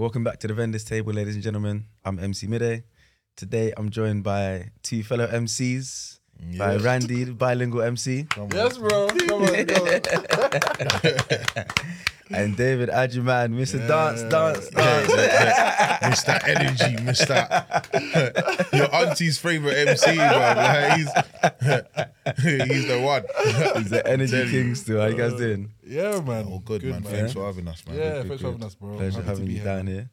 Welcome back to the vendors table, ladies and gentlemen. I'm MC Midday. Today I'm joined by two fellow MCs. By Randy, the bilingual MC, Yes, bro. Come on, come on. and David Agyeman, Mr. Dance, Dance, Yeah, Dance. yeah, yeah. Miss energy, Mr. Your auntie's favorite MC, bro. Like, he's, he's the one. He's the Energy King still. How you guys doing? Yeah, man. Oh, good, man. man. Thanks for having us, man. Yeah, good, thanks for having us, bro. Pleasure Happy to having be you here. down here.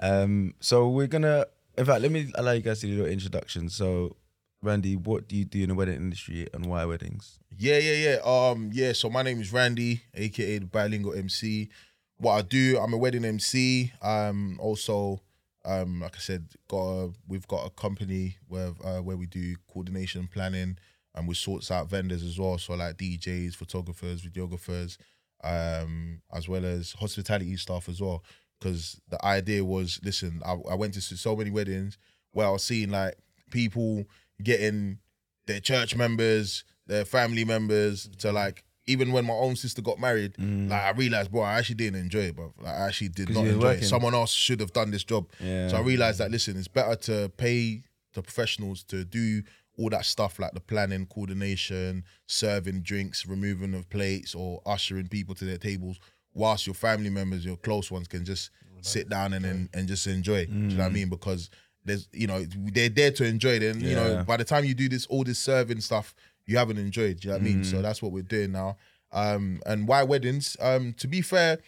Um, so we're gonna, in fact, let me allow you guys to do a little introduction. So, Randy, what do you do in the wedding industry and why weddings? Yeah, yeah, yeah. Um, yeah. So my name is Randy, aka the bilingual MC. What I do, I'm a wedding MC. Um, also, um, like I said, got a, we've got a company where uh, where we do coordination planning and we sorts out vendors as well. So like DJs, photographers, videographers, um, as well as hospitality staff as well. Because the idea was, listen, I, I went to so many weddings where I was seeing like people getting their church members, their family members to like even when my own sister got married, like I realized, bro, I actually didn't enjoy it, bro. Like I actually did not enjoy working. it. Someone else should have done this job. Yeah. So I realized that listen, it's better to pay the professionals to do all that stuff like the planning, coordination, serving drinks, removing of plates, or ushering people to their tables, whilst your family members, your close ones, can just sit down and and, and just enjoy. it. Do you know what I mean? Because there's you know they're there to enjoy it, and you know by the time you do this all this serving stuff, you haven't enjoyed. Do you know what I mean? So that's what we're doing now. Um, and why weddings? Um, to be fair,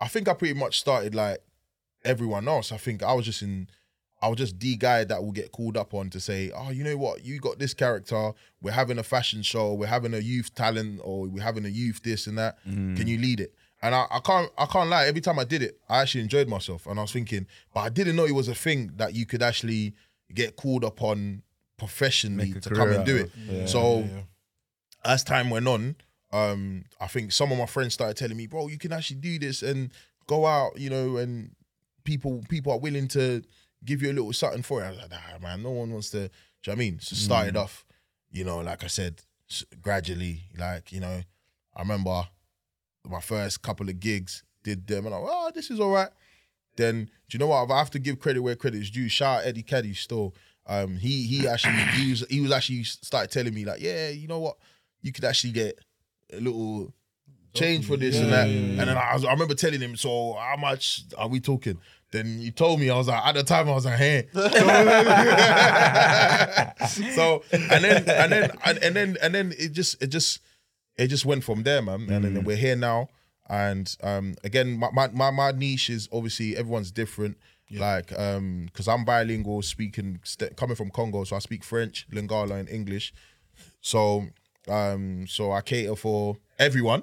I think I pretty much started like everyone else. I think I was just in. I was just the guy that will get called up on to say, "Oh, you know what? You got this character. We're having a fashion show. We're having a youth talent, or we're having a youth this and that. Can you lead it?" And I, I can't, I can't lie. Every time I did it, I actually enjoyed myself. And I was thinking, but I didn't know it was a thing that you could actually get called upon professionally to come and do it. yeah. So Yeah, yeah. as time went on, um, I think some of my friends started telling me, "Bro, you can actually do this and go out, you know, and people people are willing to give you a little something for it." I was like, "Nah, man, no one wants to." Do you know what I mean? So it started off, you know, like I said, gradually, like you know, I remember my first couple of gigs did them, and I'm like, "Oh, this is all right." Then do you know what? I have to give credit where credit is due. Shout out Eddie Caddy still. Um, he he actually he was he was actually started telling me like, yeah, you know what, you could actually get a little change for this and Yeah, that. yeah, yeah. And then I was I remember telling him, so how much are we talking? Then he told me I was like at the time I was like, hey. so and then and then and, and then and then it just it just it just went from there, man. And then we're here now. And um, again, my, my my my niche is obviously everyone's different. Like, um, because I'm bilingual, speaking st- coming from Congo, so I speak French, Lingala, and English. So, um, so I cater for everyone.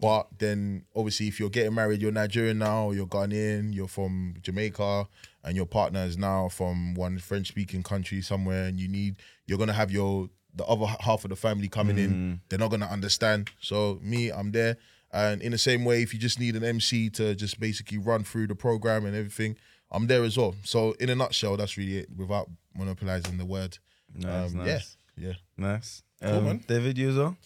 But then, obviously, if you're getting married, you're Nigerian now, you're Ghanaian, you're from Jamaica, and your partner is now from one French-speaking country somewhere, and you need, you're gonna have your the other half of the family coming in. They're not gonna understand. So me, I'm there, and in the same way, if you just need an MC to just basically run through the program and everything, I'm there as well. So in a nutshell, that's really it. Without monopolizing the word. Nice, Um, nice, Yeah, yeah. nice. Cool, Um, man. David, you as well?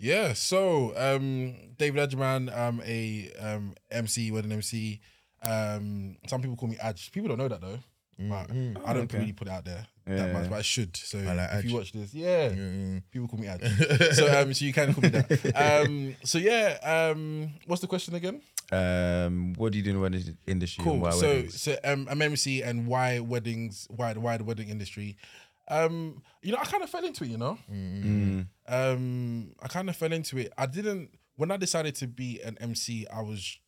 Yeah, so um, David Agyeman, I'm a um, MC, wedding MC. Um, some people call me Adj. People don't know that though. But I don't okay. really put it out there Yeah. that much, but I should. So I like if you watch this, yeah, Mm. people call me Adj. so um, so you can call me that. Um, so yeah, um, what's the question again? Um, what do you do in the wedding industry? and Cool. why So weddings? so um, I'm MC and why weddings? Why the why the wedding industry? Um, you know, I kind of fell into it. You know, Mm. um, I kind of fell into it. I didn't when I decided to be an MC. I was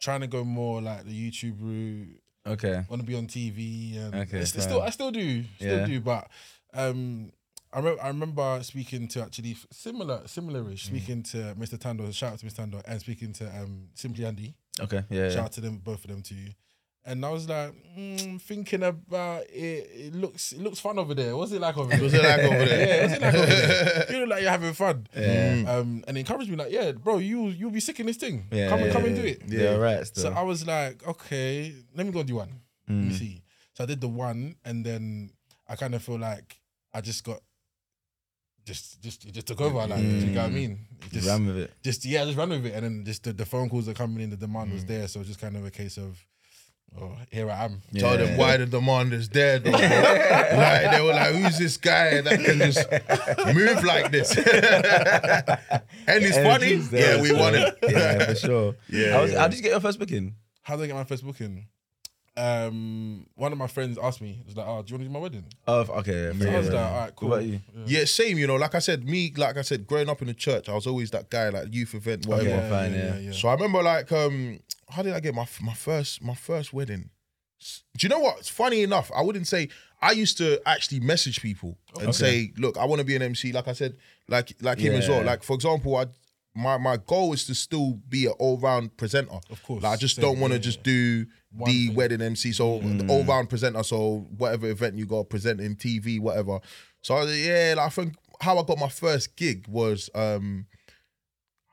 trying to go more like the YouTube route. Okay. Want to be on TV and Okay, it's, it's still I still do still Yeah. do. But um, I remember I remember speaking to actually similar Mm. similarish speaking to Mr. Tando. Shout out to Mr. Tando and speaking to um Simply Andy. Okay. Yeah. Shout yeah. out to them, both of them to you. And I was like, mm, thinking about it. It looks, it looks fun over there. What's it like over there? What's it like over there? yeah, what's it like over there? You look like you're having fun. Yeah. Um, and encouraged me like, yeah, bro, you you'll be sick in this thing. Yeah, come and yeah, come and do it. Yeah, right. So I was like, okay, let me go do one. Let Mm. me see. So I did the one, and then I kind of feel like I just got. Just, just, it just took over. Like, do you know what I mean? It Just just, ran with it. just yeah, just run with it, and then just the, the phone calls are coming in, the demand Mm. was there, so it's just kind of a case of Oh, here I am. Told them why the demand is bro. like they were like, "Who's this guy that can just move like this?" and it's funny. There, Yeah, we so- won it. Yeah, for sure. Yeah, How, was, yeah. how did you get your first booking? How did I get my first booking? Um, one of my friends asked me, was like, "Oh, do you want to do my wedding?" Oh, okay. Yeah, So I was yeah. like, "All right, cool." You? Yeah, same. You know, like I said, me, like I said, growing up in the church, I was always that guy, like youth event, whatever. Okay. fine, yeah. So I remember, like, um, how did I get my my first my first wedding? Do you know what? It's funny enough. I wouldn't say I used to actually message people and say, "Look, I want to be an MC." Like I said, like like him as well. Like for example, I my my goal is to still be an all round presenter. Of course, like I just same, don't want to yeah, just do the thing. wedding MC. So the all round presenter. So whatever event you got presenting TV, whatever. So I- yeah, like, I think how I got my first gig was. um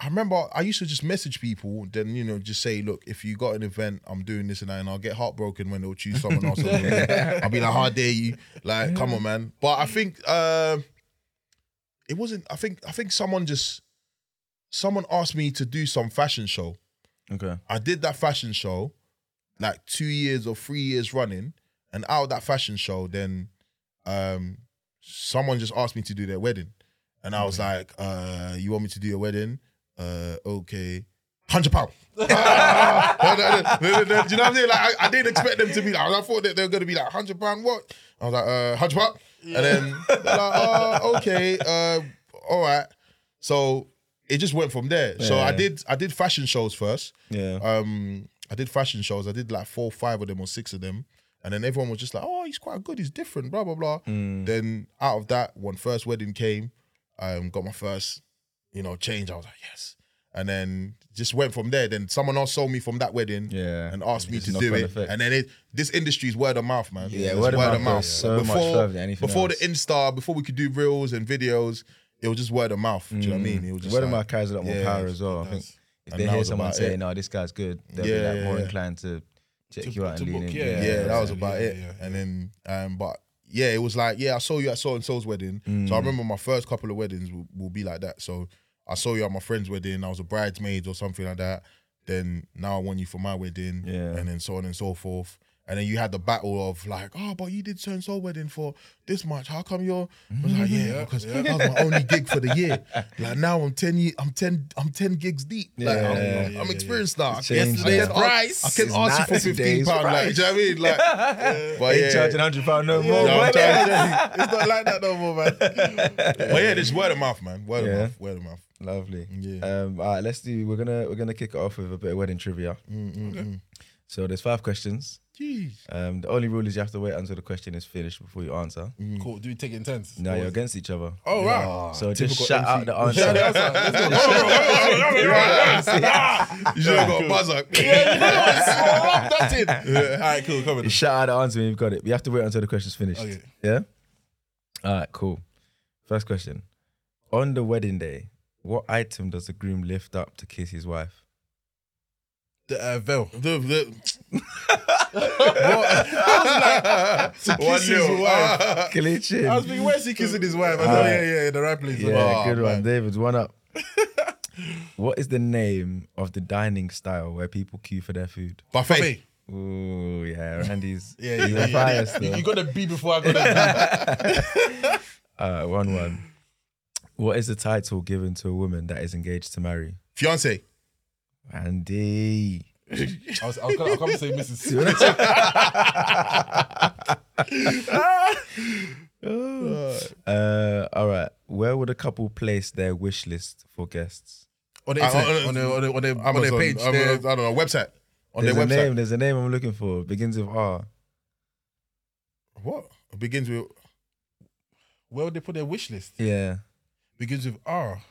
I remember I used to just message people, then you know, just say, look, if you got an event, I'm doing this and that, and I'll get heartbroken when they'll choose someone else. I'll be like, how dare you? Like, come on, man. But I think uh, it wasn't. I think I think someone just someone asked me to do some fashion show. Okay. I did that fashion show, like two years or three years running, and out of that fashion show, then um, someone just asked me to do their wedding, and I was like, uh, "You want me to do your wedding? Uh, okay." Hundred pound. do you know what I'm saying? Like I, I didn't expect them to be like. I thought that they were gonna be like hundred pound. What? I was like, uh, hundred pound. And then like, oh, okay, uh, all right. So it just went from there. So I did I did fashion shows first. Yeah. Um, I did fashion shows. I did like four, five of them or six of them. And then everyone was just like, oh, he's quite good. He's different, blah, blah, blah. Then out of that, when first wedding came, um, got my first, you know, change. I was like, yes. And then just went from there. Then someone else saw me from that wedding Yeah. and asked me to do on it. effect. And then it, this industry is word of mouth, man. Yeah, It's word of mouth goes so much further than anything Before else. the Insta, before we could do reels and videos, it was just word of mouth. Do you know what I mean? It was just Word of mouth carries a lot more yeah, power as well. I think if And they hear someone about say, it. "No, this guy's good," they'll be Yeah, like more yeah. inclined to check To- you out and lean book, in. yeah, yeah, yeah, that was about it. and then, um, but yeah, it was like, yeah, I saw you at so and so's wedding. So I mm. remember my first couple of weddings will, will be like that. So I saw you at my friend's wedding. I was a bridesmaid or something like that. Then now I want you for my wedding. Yeah. And then so on and so forth. And then you had the battle of like, oh, but you did so and so wedding for this much. How come you're? I was like, yeah, because that was my only gig for the year. Like now I'm ten, ye- I'm ten, I'm ten gigs deep. Like Yeah, I'm, yeah, I'm, yeah, I'm yeah, experienced now. I Changed can- I now. can Price ask- I can ask you for fifteen pound. pound. Like, do you know what I mean? Like, but Ain't yeah, charging hundred pound no more. Yeah, I'm charging- it's not like that no more, man. but yeah, this word of mouth, man. Word Yeah. of mouth. Word of mouth. Lovely. Yeah. Um, all right, let's do. We're gonna we're gonna kick it off with a bit of wedding trivia. Mm, mm, okay. Mm. So there's five questions. Jeez. Um, the only rule is you have to wait until the question is finished before you answer. Cool. Do we take it in turns? Now you're against each other. Oh right. So just typical shout out the answer. that's right. Let's. You should have got a buzzer. That's it. All right, cool. Come You on. shout out the answer when you've got it. You have to wait until the question's finished. Okay. Yeah. All right. Cool. First question. On the wedding day, what item does the groom lift up to kiss his wife? The uh, veil. The, the, Kiss his wife. Glitching. I was thinking, where's he kissing his wife? I Ah. thought, yeah, yeah, in the right place. Yeah, Oh, good one. man. David's one up. what is the name of the dining style where people queue for their food? buffet. Buffet. Ooh, yeah, Randy's. Yeah, he's yeah, on yeah, fire yeah. still. You, you got the B before I got the Uh, one one. What is the title given to a woman that is engaged to marry? Fiance. Randy. I was, I was gonna, I was gonna say Mrs. Uh, all right. Where would a couple place their wish list for guests? on the internet, on their on their on their, on Amazon. their page. their- I don't know. Website. On There's their a website. name. There's a name I'm looking for. Begins with R. What? It begins with. where would they put their wish list? Yeah. Begins with R.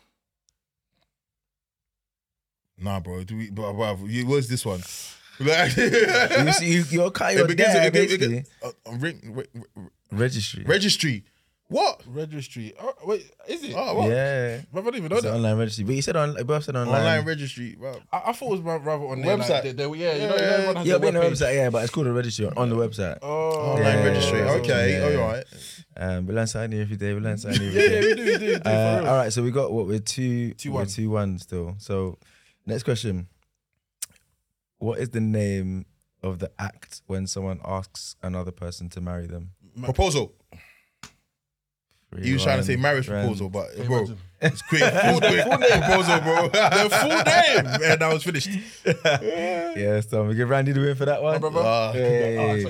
Nah, bro. Do we, bro, bro, you, what's this one? Like, you see, you, you're kind it of begins there, with it begins- basically. uh, uh, ring- ring- ring- Registry. registry. What? Registry. Oh, wait, is it? Oh, what? yeah. I don't even know It's that. online registry. But you said on, both said online. Online registry. Bro. I, I thought it was rather on their Website. Like, they, they, yeah, you Yeah, you know, everyone has Yeah, on the website, yeah, but it's called a registry on, on the website. Oh, Online Yeah, registry. yeah, Okay. yeah. Oh, all right. Um, we learn something new every day. We learn something new yeah, yeah, we do, we do, we do. for Uh, real. all right, so we got what we're two, Two we're two one still. So next question: What is the name of the act when someone asks another person to marry them? Proposal. He was trying to say marriage proposal, but bro, it's quick. Full quick proposal, bro. the full name, and I was finished. Yeah, so we give Randy the win for that one. brother. Ah. Hey.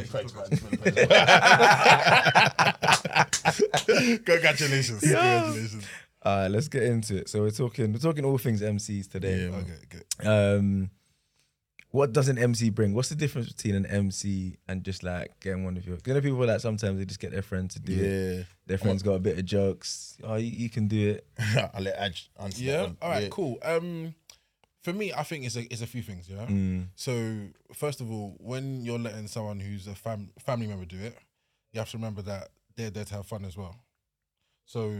Congratulations. Congratulations. All right, let's get into it. So we're talking, we're talking all things MCs today. Yeah. Okay, good. Um, what does an MC bring? What's the difference between an MC and just like getting one of your? You know, people like sometimes they just get their friend to do it. Yeah. Their friend's got a bit of jokes. Oh, you, you can do it. I'll let Aj answer that Yeah. one. All right. Yeah. Cool. Um, for me, I think it's a it's a few things. Yeah. Mm, So first of all, when you're letting someone who's a fam- family member do it, you have to remember that they're there to have fun as well. So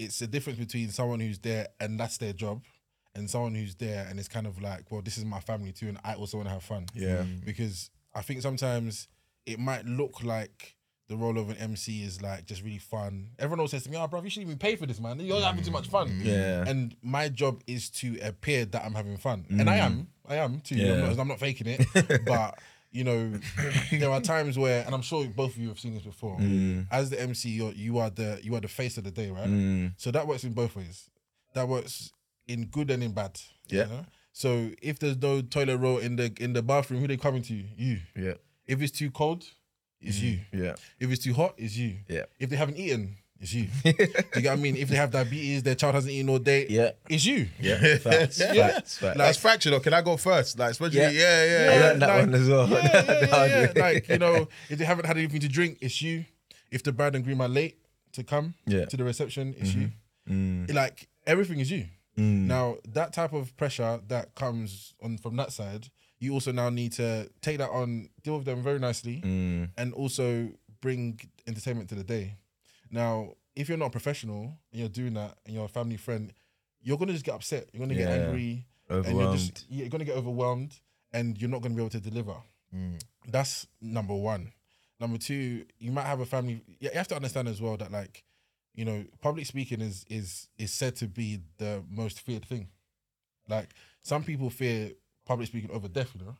it's a difference between someone who's there and that's their job, and someone who's there and it's kind of like, well, this is my family too, and I also want to have fun. Yeah. Mm. Because I think sometimes it might look like the role of an MC is like just really fun. Everyone always says to me, "Oh, bro, you shouldn't even pay for this, man. You're having too much fun." Mm. Yeah. And my job is to appear that I'm having fun, mm. and I am. I am too. I'm, Yeah. not, I'm not faking it, but you know, there are times where, and I'm sure both of you have seen this before. As the MC, you're, you are the you are the face of the day, right? Mm, So that works in both ways. That works in good and in bad. you Yeah. know? So if there's no toilet roll in the in the bathroom, who they coming to? You. yeah. If it's too cold, it's you. Yeah. If it's too hot, it's you. Yeah. If they haven't eaten, it's you. Do you get what I mean? If they have diabetes, their child hasn't eaten all day, Yeah. it's you. Yeah. Facts. Facts. Facts. That's fractured, though. Can I go first? Like, especially, Yeah. yeah, yeah, I learned that like- one as well. Yeah, yeah, yeah, yeah, yeah. Like, you know, if they haven't had anything to drink, it's you. If the bride and groom are late to come Yeah. to the reception, it's you. Mm, Like everything is you. mm, Now that type of pressure that comes on from that side, you also now need to take that on, deal with them very nicely, mm, and also bring entertainment to the day. Now, if you're not a professional and you're doing that and you're a family friend, you're gonna just get upset. You're gonna get Yeah. angry, and you're overwhelmed. just you're gonna get overwhelmed, and you're not gonna be able to deliver. Mm. That's number one. Number two, you might have a family. You have to understand as well that like, you know, public speaking is is is said to be the most feared thing. Like some people fear public speaking over death. You know.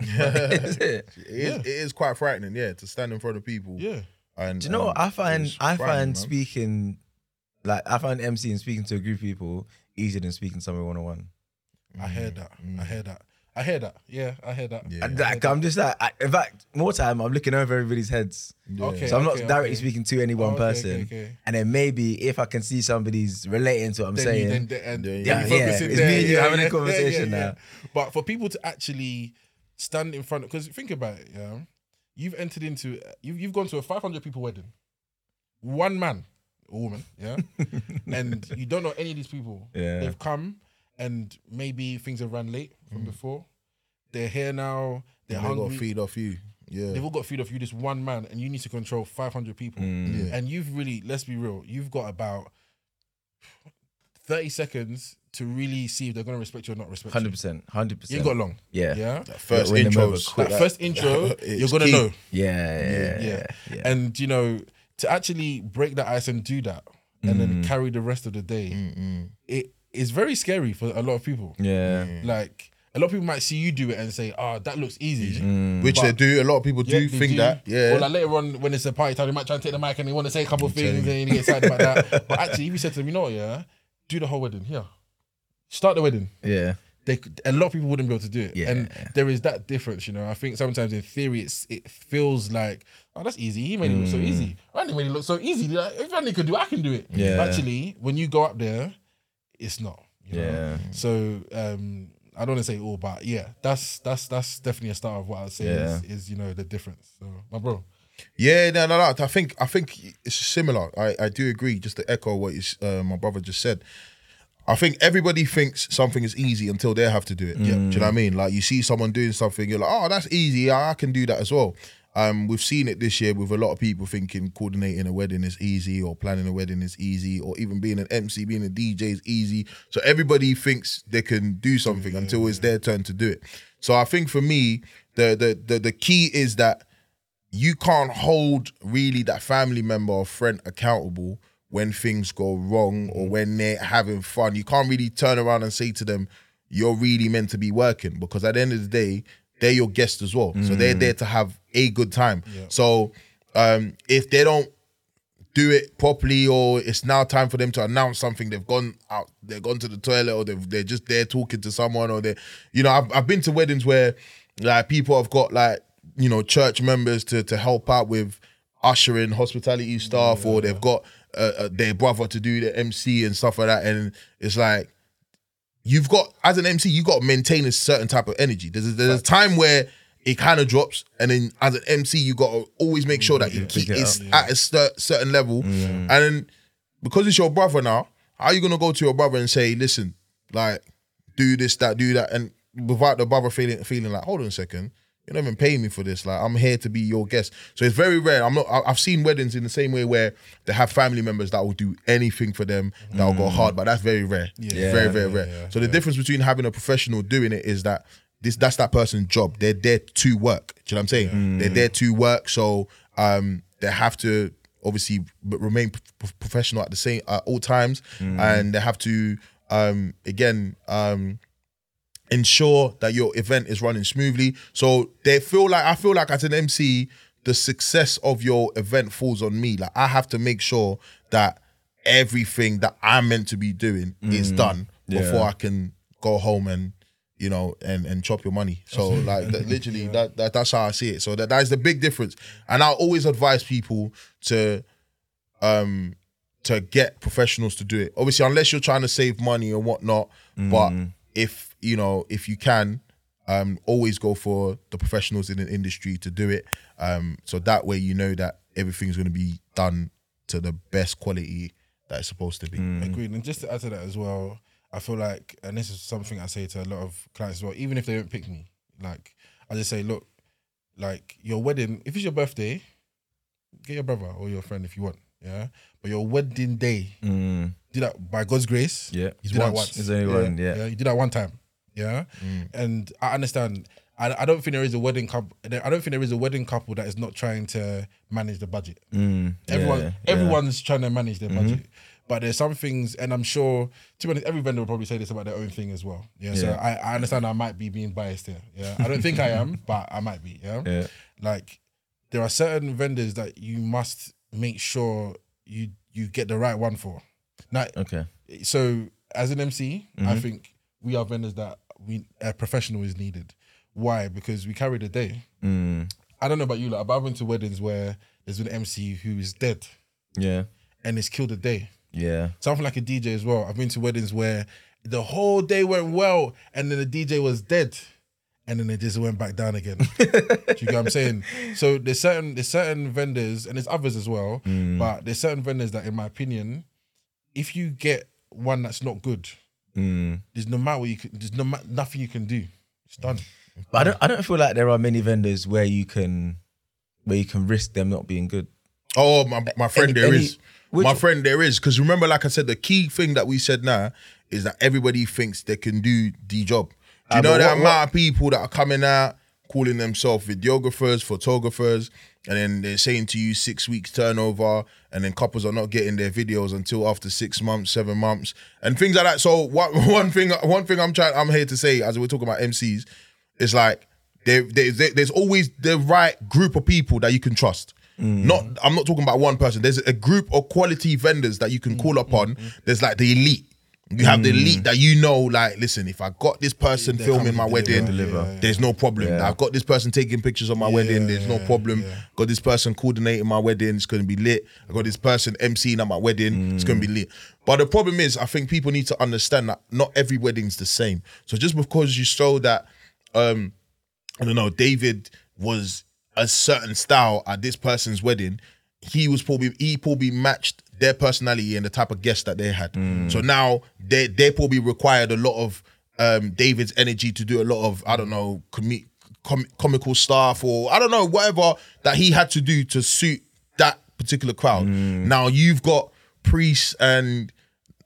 Is it? It is, it is quite frightening, yeah, to stand in front of people. Yeah. And Do you know um, I find? I frightening, find man. speaking, like I find MC and speaking to a group of people easier than speaking to someone one on one. I hear that. I hear that. I hear that. Yeah, I hear that. Yeah. Like I'm just like, I, in fact, more time I'm looking over everybody's heads. Okay. So I'm not okay, directly okay. speaking to any one Oh, okay, person. okay, okay. And then maybe if I can see somebody's relating to what I'm Then saying, you, then, then, and Yeah, then yeah, you focus yeah. It's there. me and you yeah, having a conversation yeah, yeah, now. yeah. But for people to actually stand in front, because think about it, yeah, you've entered into, you've you've gone to a 500 people wedding, one man, a woman, yeah, and you don't know any of these people. Yeah. they've come, and maybe things have run late from Mm. before. They're here now. They're They got hungry. to feed off you. Yeah. They've all got feed off you, this one man, and you need to control 500 people. Mm. Yeah. And you've really, let's be real, you've got about 30 seconds to really see if they're going to respect you or not respect Hundred percent, hundred You percent. ain't got long. Yeah, Yeah. First Win them over intros. quick. That first intro, you're going to key. know. yeah, yeah, yeah, Yeah. yeah. And, you know, to actually break that ice and do that and then Mm. carry the rest of the day, Mm-mm. it is very scary for a lot of people. yeah. Like, a lot of people might see you do it and say, oh, that looks easy. Mm. Which But- they do. A lot of people do Yeah, think do. that. Yeah. Or like later on when it's a party time, they might try and take the mic and they want to say a couple of things and you get excited about that. But actually, if you said to them, you know what, yeah, do the whole wedding here. Start the wedding. yeah. They a lot of people wouldn't be able to do it. Yeah. And there is that difference, you know. I think sometimes in theory it's it feels like, oh, that's easy. He made it look so easy. Randy made it look so easy. Like, if Randy could do it, I can do it. Mm. Yeah. Actually, when you go up there, it's not. You know? Yeah. So um I don't want to say all, but yeah, that's that's that's definitely a start of what I'd say Yeah. is, is you know the difference. So my bro. Yeah, no, no, no. I think I think it's similar. I, I do agree. Just to echo what you, uh, my brother just said. I think everybody thinks something is easy until they have to do it. Yeah. Do you know what I mean? Like you see someone doing something, you're like, oh, that's easy. I, can do that as well. Um, we've seen it this year with a lot of people thinking coordinating a wedding is easy, or planning a wedding is easy, or even being an MC, being a DJ is easy. So everybody thinks they can do something until it's their turn to do it. So I think for me, the the the, the key is that you can't hold really that family member or friend accountable when things go wrong or when they're having fun. You can't really turn around and say to them, you're really meant to be working because at the end of the day, they're your guests as well. So they're there to have a good time. So um, if they don't do it properly or it's now time for them to announce something they've gone out they've gone to the toilet or they've, they're just there talking to someone or they you know I've, I've been to weddings where like people have got like you know church members to to help out with ushering hospitality staff or they've got uh, uh, their brother to do the MC and stuff like that and it's like you've got as an MC, you've got to maintain a certain type of energy. There's a, there's a time where it kind of drops, and then as an MC, you got to always make sure that you keep it it's at a cer- certain level. And then because it's your brother now, how are you gonna go to your brother and say, "Listen, like, do this, that, do that," and without the brother feeling feeling like, "Hold on a second. You're not even paying me for this. Like, I'm here to be your guest." So it's very rare. I'm not. I- I've seen weddings in the same way where they have family members that will do anything for them, that will go hard, but that's very rare. Yeah. very, very rare. so the difference between having a professional doing it is that this that's that person's job. They're there to work. Do you know what I'm saying? They're there to work. So um, they have to obviously b- remain p- p- professional at the same at all times, and they have to um, again. Um, ensure that your event is running smoothly. So they feel like I feel like as an MC, the success of your event falls on me. Like I have to make sure that everything that I'm meant to be doing is done before I can go home and you know and and chop your money. So like that, literally that, that that's how I see it. So that that is the big difference. And I always advise people to um to get professionals to do it. Obviously, unless you're trying to save money or whatnot. But if you know, if you can, um, always go for the professionals in the industry to do it. Um, so that way you know that everything's going to be done to the best quality that it's supposed to be. Agreed. And just to add to that as well, I feel like, and this is something I say to a lot of clients as well, even if they don't pick me, like, I just say, look, like your wedding, if it's your birthday, get your brother or your friend if you want, yeah? But your wedding day, Mm, do that by God's grace. yeah. You do that once. There's only one, yeah. You do that one time. Yeah. And I understand. I, I don't think there is a wedding couple. I don't think there is a wedding couple that is not trying to manage the budget. Mm, Everyone, yeah, everyone's trying to manage their budget. But there's some things, and I'm sure, to be honest, every vendor will probably say this about their own thing as well. Yeah. So I, I understand I might be being biased here. Yeah. I don't think I am, but I might be. Yeah. Yeah. Like there are certain vendors that you must make sure you you get the right one for. Now, Okay. so as an MC, Mm-hmm. I think we are vendors that we a professional is needed. Why? Because we carry the day. Mm, I don't know about you, like, but I've been to weddings where there's an MC who is dead yeah. and it's killed the day. Yeah. Something like a DJ as well. I've been to weddings where the whole day went well and then the DJ was dead. And then it just went back down again. Do you get what I'm saying? So there's certain there's certain vendors and there's others as well, but there's certain vendors that, in my opinion, if you get one that's not good, Mm. there's no matter what you can, there's no ma- nothing you can do. It's done. But I don't. I don't feel like there are many vendors where you can, where you can risk them not being good. Oh, my, my friend, Any- there any- is. which- my friend, there is. Because remember, like I said, the key thing that we said now is that everybody thinks they can do the job. Do you Ah, know but the what- amount of people that are coming out calling themselves videographers, photographers, and then they're saying to you six weeks turnover, and then couples are not getting their videos until after six months, seven months, and things like that. So what, one thing, one thing I'm trying, I'm here to say as we're talking about MCs, is like there, there, there- there's always the right group of people that you can trust. Mm. Not, I'm not talking about one person. There's a group of quality vendors that you can mm, call mm, upon. There's like the elite. You have the elite that you know, like, listen, if I got this person They're filming my to wedding, deliver. Yeah, yeah. there's no problem. Yeah. I've got this person taking pictures of my wedding, there's no problem. yeah. Got this person coordinating my wedding, it's gonna be lit. I got this person emceeing at my wedding, it's gonna be lit. But the problem is, I think people need to understand that not every wedding's the same. So just because you show that um I don't know, David was a certain style at this person's wedding, he was probably he probably matched their personality and the type of guests that they had. So now they they probably required a lot of um David's energy to do a lot of I don't know comi- com- comical stuff or I don't know whatever that he had to do to suit that particular crowd. Now you've got priests and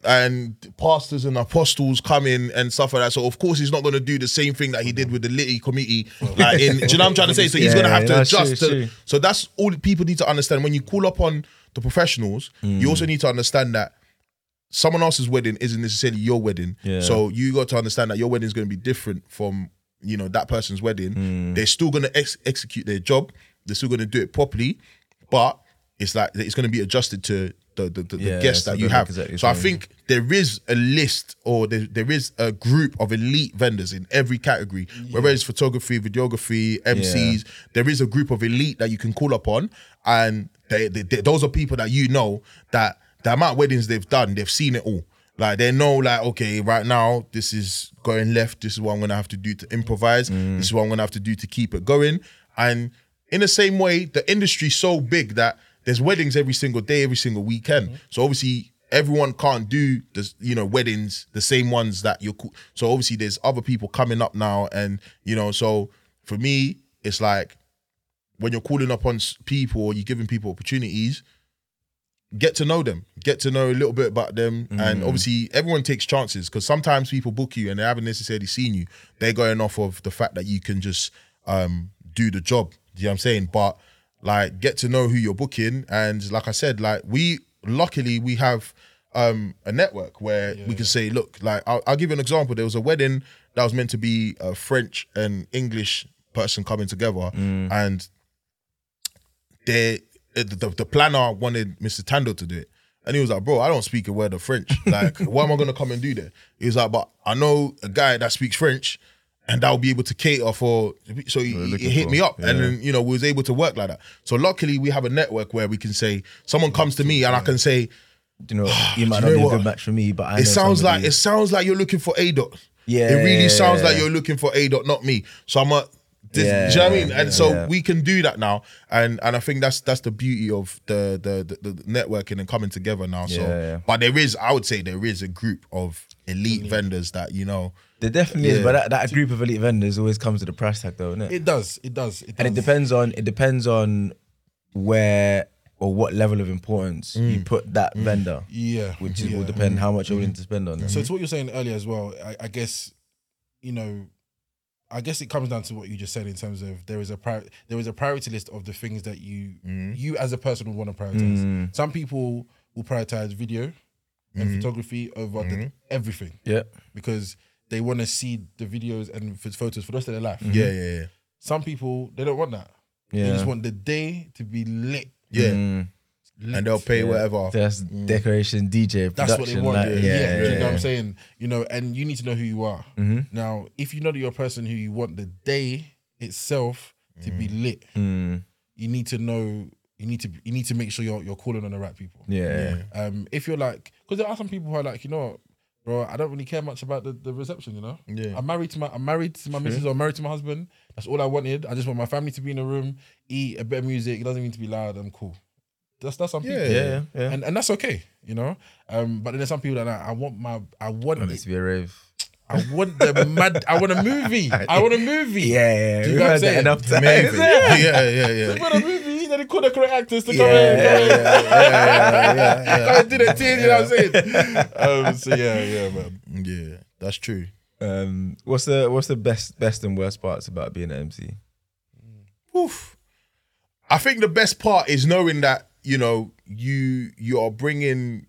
and pastors and apostles coming and stuff like that. So of course he's not going to do the same thing that he did with the Litty committee. Like in, do you know what I'm trying to say? So he's Yeah, going to have to adjust. true, to- true. So that's all people need to understand. When you call upon the professionals, you also need to understand that someone else's wedding isn't necessarily your wedding. Yeah. So you got to understand that your wedding is going to be different from you know that person's wedding, Hmm. they're still gonna ex- execute their job. They're still gonna do it properly, but it's like it's gonna be adjusted to the the, the, the Yeah, guests that you have. exactly, So I think there is a list or there, there is a group of elite vendors in every category, whether it's photography, videography, MCs. There is a group of elite that you can call upon, and they, they, they- those are people that you know that the amount of weddings they've done, they've seen it all. Like they know, like okay, right now this is going left. This is what I'm gonna have to do to improvise. This is what I'm gonna have to do to keep it going. And in the same way, the industry's so big that there's weddings every single day, every single weekend. So obviously, everyone can't do this, you know, weddings the same ones that you're. co- So obviously, there's other people coming up now, and you know, so for me, it's like when you're calling up on people or you're giving people opportunities, get to know them, get to know a little bit about them, and obviously everyone takes chances because sometimes people book you and they haven't necessarily seen you. They're going off of the fact that you can just um, do the job. Do you know what I'm saying? But like, get to know who you're booking, and like I said, like we luckily we have um, a network where we can say, look, like I'll, I'll give you an example. There was a wedding that was meant to be a French and English person coming together, and they the, the, the planner wanted Mr. Tando to do it. And he was like, bro, I don't speak a word of French. Like, what am I gonna come and do there? He was like, but I know a guy that speaks French and I'll be able to cater for so he, he hit for, me up and then you know we was able to work like that. So luckily we have a network where we can say someone comes to me and I can say, you know, ah, you might not you be know a good match for me, but I know it sounds somebody- like it sounds like you're looking for A dot. Yeah, It really sounds like you're looking for A dot, not me. So I'm a this, Yeah, do you know what I mean? yeah, And so yeah. we can do that now. And and I think that's that's the beauty of the the the, the networking and coming together now. So Yeah, yeah. but there is, I would say there is a group of elite vendors that, you know, There definitely is, but that, that group of elite vendors always comes with a price tag, though, innit? It does. It does. It does. and it depends on it depends on where or what level of importance you mm. put that mm. vendor, Yeah. which yeah. will depend mm. how much you're willing to spend on. So it's what you're saying earlier as well, I, I guess, you know, I guess it comes down to what you just said in terms of there is a pri- there is a priority list of the things that you you as a person would want to prioritize. Some people will prioritize video and photography over the, everything yeah, because they want to see the videos and f- photos for the rest of their life. yeah, yeah, yeah. Some people they don't want that. Yeah. They just want the day to be lit. Yeah. Mm, lit. And they'll pay whatever. that's decoration, DJ, That's what they want. like, yeah, yeah, do you yeah, know what I'm saying? You know, and you need to know who you are. Now, if you know that you're a person who you want the day itself to be lit, Mm, you need to know. You need to. You need to make sure you're you're calling on the right people. yeah, Um, if you're like, because there are some people who are like, you know, what, bro, I don't really care much about the, the reception. You know, Yeah. I'm married to my I'm married to my missus or married to my husband. That's all I wanted. I just want my family to be in a room, eat a bit of music. It doesn't mean to be loud. I'm cool. That's that's some Yeah. people. yeah, yeah, yeah. And and that's okay, you know. Um, but then there's some people that I, I want my I want Want it, it to be a rave. I want the mad I want a movie. I want a movie. Yeah, yeah, Do you we've know what I'm heard that enough times. Maybe. yeah, yeah, yeah. I want a movie. Then they call the correct actors to come Yeah, in. yeah, come in. yeah, yeah, yeah. Come and do the thing, you know what I'm saying? Um, so yeah, yeah, man. Yeah, that's true. Um, what's the what's the best best and worst parts about being an MC? Oof. I think the best part is knowing that you know you you are bringing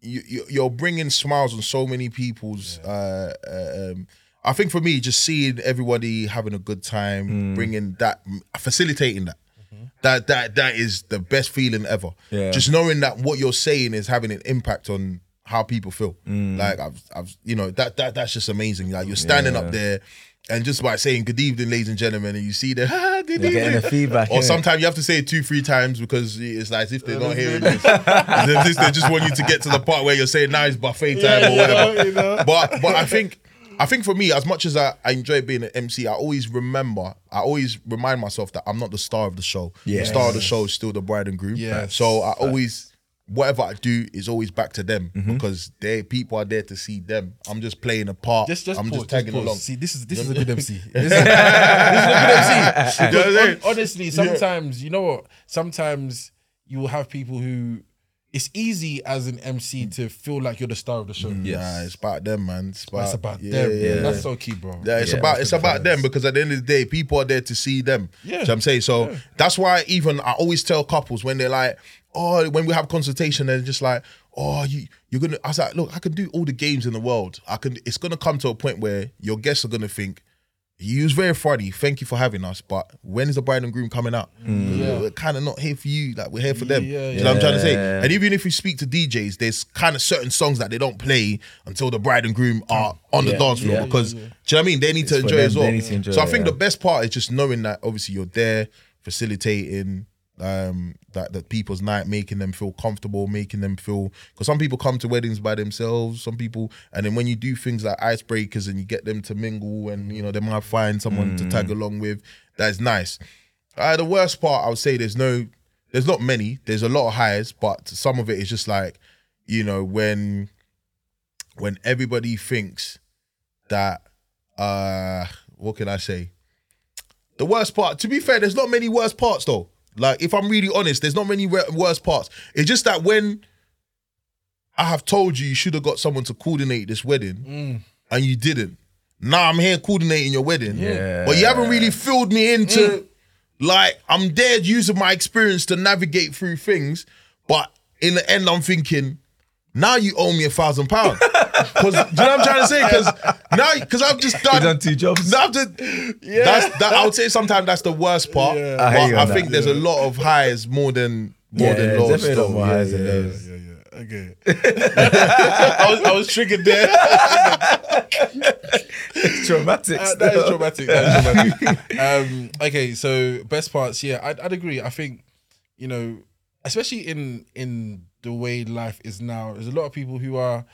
you you- you're bringing smiles on so many people's. Uh, uh, um, I think for me, just seeing everybody having a good time, bringing that, facilitating that. That that that is the best feeling ever. Yeah. Just knowing that what you're saying is having an impact on how people feel. Mm. Like I've I've you know that that that's just amazing. Like you're standing Yeah. up there and just by saying good evening, ladies and gentlemen, and you see the good You're getting evening. the feedback, Or sometimes you have to say it two, three times because it's like if they're not hearing this. As if they just want you to get to the part where you're saying now it's buffet time or whatever. you know. But but I think I think for me, as much as I, I enjoy being an MC, I always remember, I always remind myself that I'm not the star of the show. Yes. The star of the show is still the bride and groom. Yes. So I always whatever I do is always back to them Mm-hmm. because they people are there to see them. I'm just playing a part. Just, just I'm pause, just tagging pause. along. See, this is this is a good MC. This is, this is a good MC. You know what I'm Because honestly, sometimes you know what? Sometimes you will have people who. It's easy as an MC mm. to feel like you're the star of the show. Yeah, it's about them, man. It's about, That's about yeah, them. yeah, Yeah, yeah. That's so key, bro. Yeah, it's Yeah, about it's the about them because at the end of the day, people are there to see them. Yeah. Do you know what I'm saying? So that's why even I always tell couples when they're like, oh, when we have consultation, they're just like, oh, you you're gonna. I was like, look, I can do all the games in the world. I can. It's gonna come to a point where your guests are gonna think. You was very funny. Thank you for having us. But when is the bride and groom coming out? Mm. Yeah. We're kind of not here for you. Like we're here for them. Yeah, you know what I'm trying to say? And even if we speak to DJs, there's kind of certain songs that they don't play until the bride and groom are on the dance floor because do you know what I mean? They need to It's for enjoy them, as well. to enjoy so I think the best part is just knowing that obviously you're there facilitating um that that people's night making them feel comfortable making them feel because some people come to weddings by themselves some people and then when you do things like icebreakers and you get them to mingle and you know they might find someone to Mm. tag along with that's nice uh, the worst part i would say there's no there's not many there's a lot of highs but some of it is just like you know when when everybody thinks that uh what can i say the worst part, to be fair, there's not many worst parts though. Like, if I'm really honest, there's not many re- worst parts. It's just that when I have told you you should have got someone to coordinate this wedding mm. and you didn't. Now I'm here coordinating your wedding. Yeah. But you haven't really filled me into mm. like I'm there using my experience to navigate through things. But in the end, I'm thinking, now you owe me a thousand pounds. Because do you know what I'm trying to say? Because now, because I've just done, done two jobs. I've just- that's that. I would say sometimes that's the worst part. Yeah. I hear But I, think that. there's a lot of highs more than more Yeah, than lows. definitely a lot more Yeah, highs than yeah. lows. Yeah, yeah. Okay. I was I was triggered there. It's traumatic. Uh, that is traumatic. That is traumatic. um, okay, so best parts, yeah, I'd, I'd agree. I think you know, especially in in the way life is now, there's a lot of people who are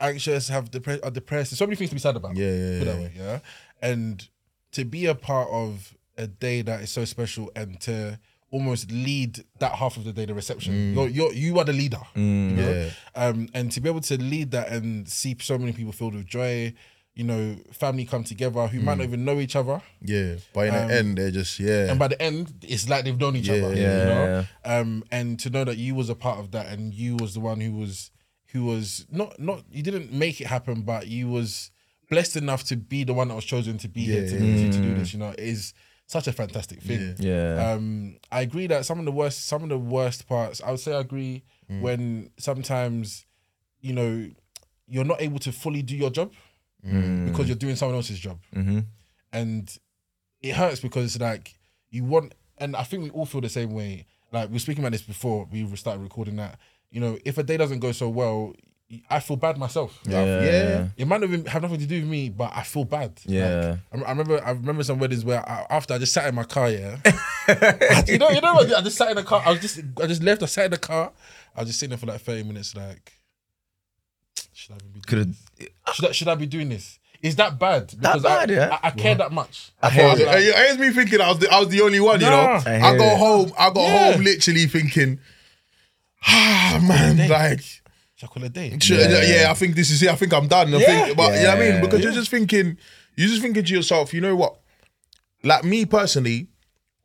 anxious, have depressed, are depressed. There's so many things to be sad about. Yeah, yeah, that yeah. way, yeah. And to be a part of a day that is so special and to almost lead that half of the day, the reception. You're, you're you are the leader. you know? Yeah. Um, and to be able to lead that and see so many people filled with joy, you know, family come together who might not even know each other. Yeah, but in Um, the end, they're just yeah. And by the end, it's like they've known each Yeah, other. yeah, You know? Um, and to know that you was a part of that and you was the one who was who was not not you didn't make it happen, but you was blessed enough to be the one that was chosen to be here to, to, to do this, you know, is such a fantastic thing. Yeah. Um, I agree that some of the worst, some of the worst parts. I would say I agree when sometimes, you know, you're not able to fully do your job because you're doing someone else's job, Mhm. and it hurts because it's like you want. And I think we all feel the same way. Like we were speaking about this before we started recording that. You know, if a day doesn't go so well, I feel bad myself. Yeah. yeah. It might not even have nothing to do with me, but I feel bad. Yeah. Like, I I remember, I remember some weddings where I, after I just sat in my car, yeah. you know, you know what? I just sat in the car. I was just, I just left. I sat in the car. I was just sitting there for like thirty minutes. Like, should I be doing this? Should I, should I be doing this? Is that bad? Because bad, I, yeah? I, I care that much. I I hear. I was It like, it has me thinking I was the, I was the only one, you know. I I, go it. home, I got Yeah. home literally thinking, ah man, like should I call day? Should- Yeah. yeah. I think this is it. I think I'm done. I Yeah. think, but you know what I mean? Yeah. Because you're just thinking, you're just thinking to yourself, you know what? Like me personally,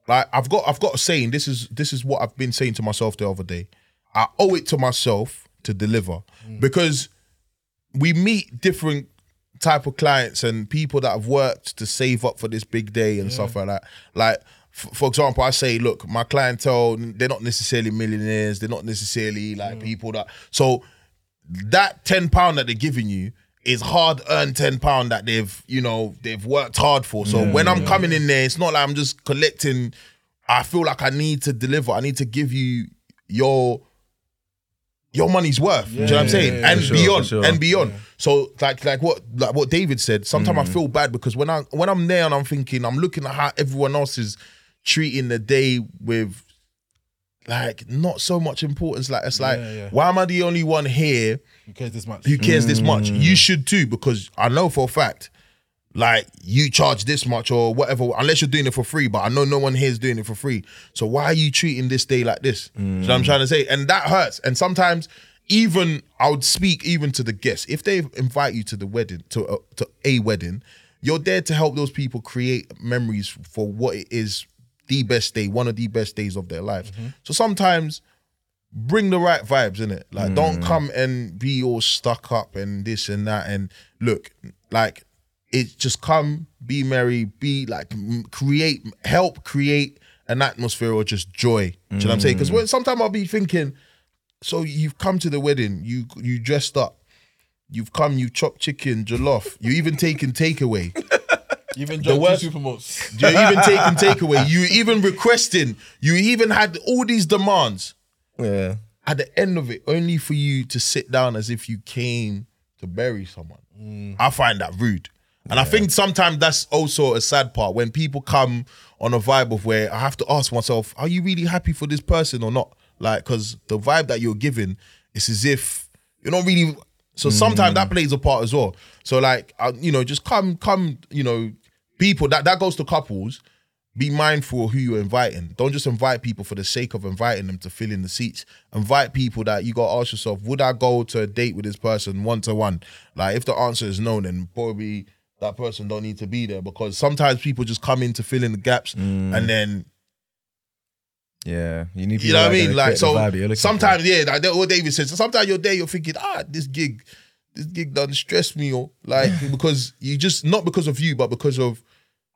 like I've got I've got a saying, this is this is what I've been saying to myself the other day. I owe it to myself to deliver. Because we meet different type of clients and people that have worked to save up for this big day and stuff like that. Like, f- for example, I say, look, my clientele, they're not necessarily millionaires. They're not necessarily like people that. So that ten pound that they're giving you is hard earned ten pound that they've you know they've worked hard for. So when I'm coming in there, it's not like I'm just collecting. I feel like I need to deliver. I need to give you your your money's worth. Do you know what I'm saying? yeah, yeah, and sure, beyond, sure. and beyond. So like like what like what David said. Sometimes Mm. I feel bad because when I when I'm there and I'm thinking, I'm looking at how everyone else is treating the day with like not so much importance. Like it's like, Yeah, yeah. why am I the only one here Who cares this much? who cares this much? Mm. You should too, because I know for a fact, like you charge this much or whatever, unless you're doing it for free. But I know no one here is doing it for free. So why are you treating this day like this? You know what I'm Mm. trying to say? And that hurts. And sometimes even I would speak even to the guests if they invite you to the wedding to a, to a wedding, you're there to help those people create memories for what it is the best day, one of the best days of their lives. Mm-hmm. So sometimes bring the right vibes in it. Like, don't mm. come and be all stuck up and this and that. And look, like, it just come, be merry, be like, create, help create an atmosphere or just joy. Do you know what I'm saying? Because mm. sometimes I'll be thinking, so you've come to the wedding, you you dressed up, you've come, you chopped chicken, jollof, you even taken takeaway. Even the dropped worst- two supermotes. You're even taking takeaway. You even requesting. You even had all these demands. Yeah. At the end of it, only for you to sit down as if you came to bury someone. Mm. I find that rude. And I think sometimes that's also a sad part when people come on a vibe of where I have to ask myself, are you really happy for this person or not? Like, because the vibe that you're giving is as if you're not really. So sometimes Mm. that plays a part as well. So like, uh, you know, just come, come, you know, people that that goes to couples. Be mindful of who you're inviting. Don't just invite people for the sake of inviting them to fill in the seats. Invite people that you got to ask yourself: Would I go to a date with this person one to one? Like, if the answer is no, then probably that person don't need to be there because sometimes people just come in to fill in the gaps and then Yeah. You need you know what I mean? Like so vibe that you're sometimes yeah, like that- what David said. So sometimes you're there, you're thinking, ah, this gig, this gig doesn't stress me or like because you just not because of you, but because of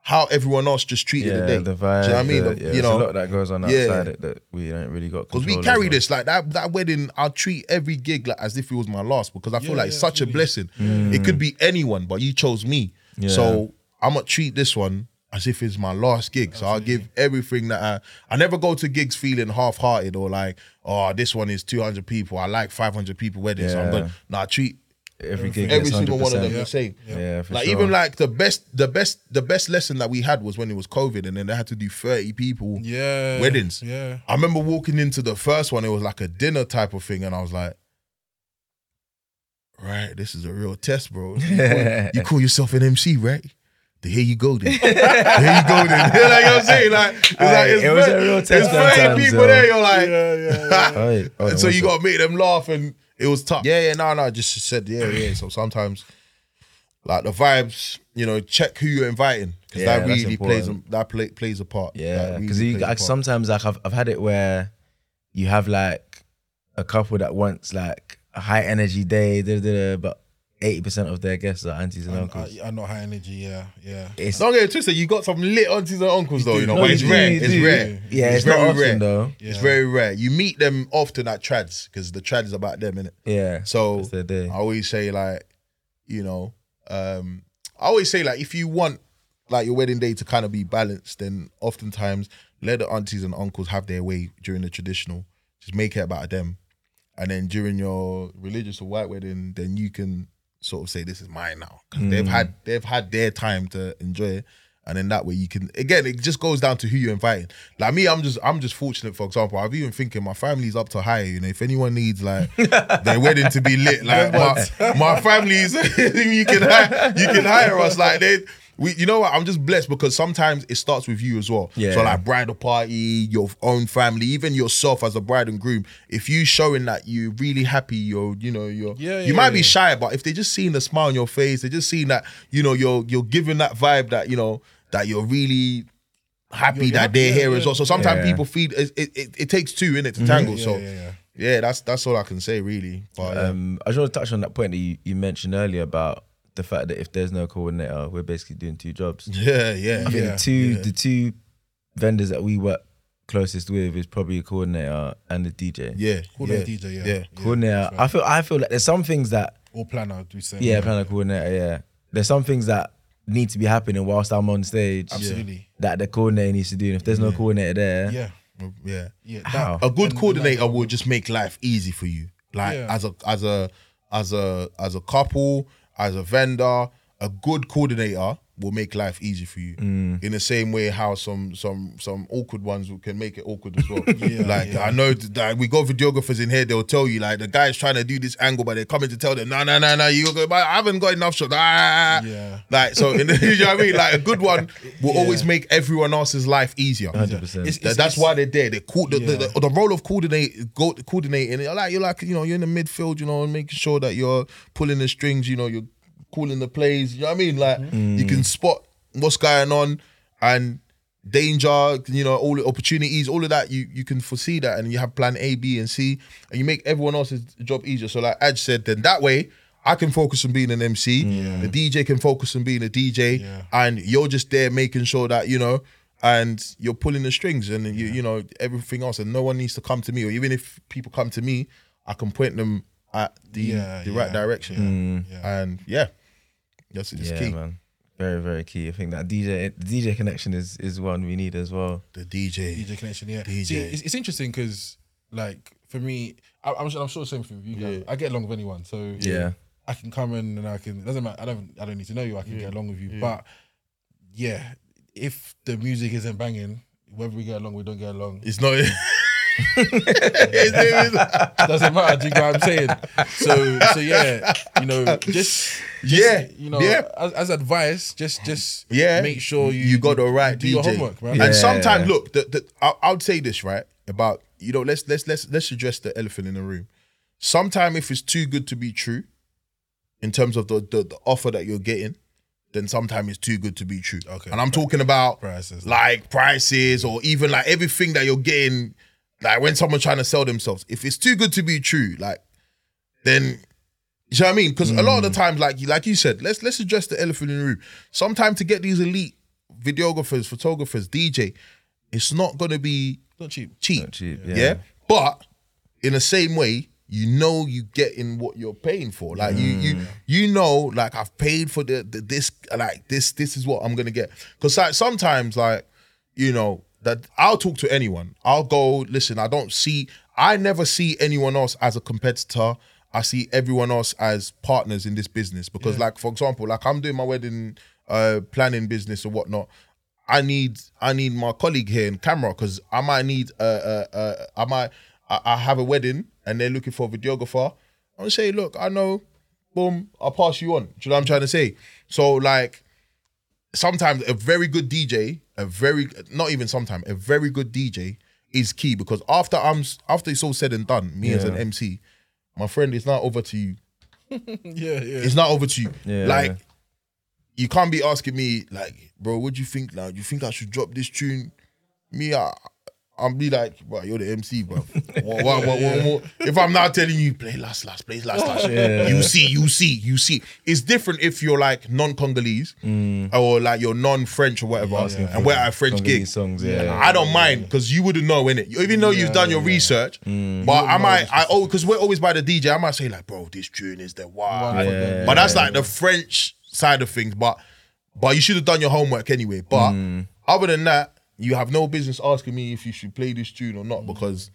how everyone else just treated Yeah, the day. the Do you know what I mean? the- The- yeah, you there's know, a lot that goes on Yeah. outside it that we don't really got. Because we carry over. this like that that wedding, I'll treat every gig like as if it was my last because I feel Yeah, like it's yeah, such a blessing. Mm. It could be anyone, but you chose me. Yeah. So I'm gonna treat this one as if it's my last gig. So I'll give everything that I I never go to gigs feeling half hearted or like, oh, this one is 200 people. I like 500 people wedding. So I'm Yeah. gonna no, I treat Every gig every gets single one of them 100%. the same. Yeah, for like sure. even like the best, the best, the best lesson that we had was when it was COVID, and then they had to do thirty people Yeah. weddings. Yeah. I remember walking into the first one, it was like a dinner type of thing, and I was like, right, this is a real test, bro. You call, you call yourself an MC, right? Here you go then. here you go then. like you know what I'm saying? Like, it's like it's it was thir- a real it's test 30 sometimes, people though. there, you're like, Yeah, yeah, yeah. Oi, oi, and so you got to make them laugh, and it was tough. Yeah, yeah, no, no, I just said, yeah, yeah. So sometimes, like the vibes, you know, check who you're inviting because Yeah, that that's really plays a, important. that play, plays a part. Yeah, That really because plays a like, part. sometimes like I've I've had it where you have like a couple that wants like a high energy day, da, da, da, but eighty percent of their guests are aunties and uncles. I, I know high energy. Yeah, yeah. it's Don't get it twisted. You got some lit aunties and uncles though, you know, No, but it's do, rare. It's do. rare. Yeah, it's, very often rare. though. It's very rare. You meet them often at trads because the trad is about them, innit? Yeah, So their day. I always say like, you know, um, I always say like if you want like your wedding day to kind of be balanced, then oftentimes let the aunties and uncles have their way during the traditional. Just make it about them, and then during your religious or white wedding, then you can sort of say this is mine now because they've had mm. they've had their time to enjoy it. And then that way you can again it just goes down to who you're inviting. Like me, I'm just I'm just fortunate. For example, I've even thinking my family's up to hire. You know, if anyone needs like their wedding to be lit, like my, my family's you can hire, you can hire us. Like they, we, you know what? I'm just blessed because sometimes it starts with you as well. Yeah. So like bridal party, your own family, even yourself as a bride and groom. If you showing that you're really happy, you're you know you're Yeah, you yeah, might be yeah. shy, but if they just seeing the smile on your face, they just seeing that you know you're you're giving that vibe that you know that you're really happy You're that happy, they're here as well. So sometimes people feed it. It, it, takes two in it to tangle. Yeah, so yeah, that's that's all I can say really. But. Um, I just want to touch on that point that you, you mentioned earlier about the fact that if there's no coordinator, we're basically doing two jobs. yeah, yeah, I think Yeah, the two yeah. the two vendors that we work closest with is probably a coordinator and the DJ. yeah, Coordinator yeah, DJ, yeah. yeah. Coordinator. that's right. I feel I feel like there's some things that Or planner, do we say? yeah, planner coordinator, yeah. There's some things that need to be happening whilst I'm on stage. Absolutely. That the coordinator needs to do. And if there's no coordinator there, Yeah. yeah. Yeah. How? that- a good coordinator like- will just make life easy for you. Like Yeah. as a as a as a as a couple, as a vendor, a good coordinator will make life easy for you. Mm. In the same way how some some some awkward ones can make it awkward as well. Yeah, like yeah. I know that we got videographers in here, they'll tell you like the guy's trying to do this angle, but they're coming to tell them, no, no, no, no, you go, but I haven't got enough shots. Ah. Yeah. Like so in the, you know what I mean? Like a good one will Yeah. always make everyone else's life easier. 100%. It's- That- that's why they're there. They co- the, the, the, the role of coordinate, go, coordinating. You're like you're like you know you're in the midfield, you know, and making sure that you're pulling the strings. You know, you're calling the plays. You know what I mean? Like you can mm. spot what's going on and danger. You know, all the opportunities, all of that. You you can foresee that, and you have plan A, B, and C, and you make everyone else's job easier. So like Aj said, then that way. I can focus on being an MC. Yeah. The DJ can focus on being a DJ, Yeah. and you're just there making sure that you know and you're pulling the strings and you you know everything else and no one needs to come to me or even if people come to me I can point them at the Yeah, the right direction yeah, mm. yeah. and yeah that's it's yeah, key man. very very key. I think that DJ DJ connection is is one we need as well. The DJ. DJ connection, yeah. DJ. See, it's, it's interesting because, like, for me, I, I'm, sure- I'm sure the same thing with you guys. I get along with anyone, so Yeah. I can come in and I can. It doesn't matter. I don't. I don't need to know you. I can get along with you. But yeah, if the music isn't banging, whether we get along, we don't get along. It's not. His name is- doesn't matter. Do you know what I'm saying? So, so yeah, you know, just, just Yeah, you know, yeah. as, as advice, just, just yeah, make sure you you got the right do DJ. your homework, man. Yeah. And sometimes, look, the, the, I, I would say this right about you know let's let's let's let's address the elephant in the room. Sometimes, if it's too good to be true, in terms of the the, the offer that you're getting, then sometimes it's too good to be true. Okay. and I'm talking about Prices. like prices or even like everything that you're getting. Like when someone's trying to sell themselves, if it's too good to be true, like then you know what I mean? Because a lot of the hmm. times, like you like you said, let's let's address the elephant in the room. Sometimes to get these elite videographers, photographers, DJ, it's not gonna be Not cheap. cheap. Not cheap, yeah. yeah. But in the same way, you know you get in what you're paying for. Like you you hmm. you know, like I've paid for the, the this like this this is what I'm gonna get. Cause like sometimes like, you know, that I'll talk to anyone. I'll go, listen, I don't see I never see anyone else as a competitor. I see everyone else as partners in this business. Because like for example, like I'm doing my wedding uh planning business or whatnot. I need I need my colleague here in camera because I might need uh uh, uh I might I, I have a wedding and they're looking for a videographer. I'm gonna say, look, I know, boom, I'll pass you on. Do you know what I'm trying to say? So like sometimes a very good DJ, a very not even sometimes, a very good DJ is key because after I'm after it's all said and done, me as an MC, my friend, it's not over to you. Yeah, yeah. It's not over to you. Yeah. Like, you can't be asking me, like, bro, what do you think now? Do you think I should drop this tune? Me, I, I'll be like, bro, you're the MC, bro. what, what, what? If I'm not telling you, play last, last, play last, last, you see, you see, you see. It's different if you're like non-Congolese or like you're non-French or whatever, and we're at a French Congolese gig. songs, yeah. I don't mind because you wouldn't know in it. Even though you've done your research, but I might, I oh, because we're always by the DJ. I might say like, bro, this tune is the Yeah. But that's like the French side of things. But but you should have done your homework anyway. But Mm. other than that, you have no business asking me if you should play this tune or not because.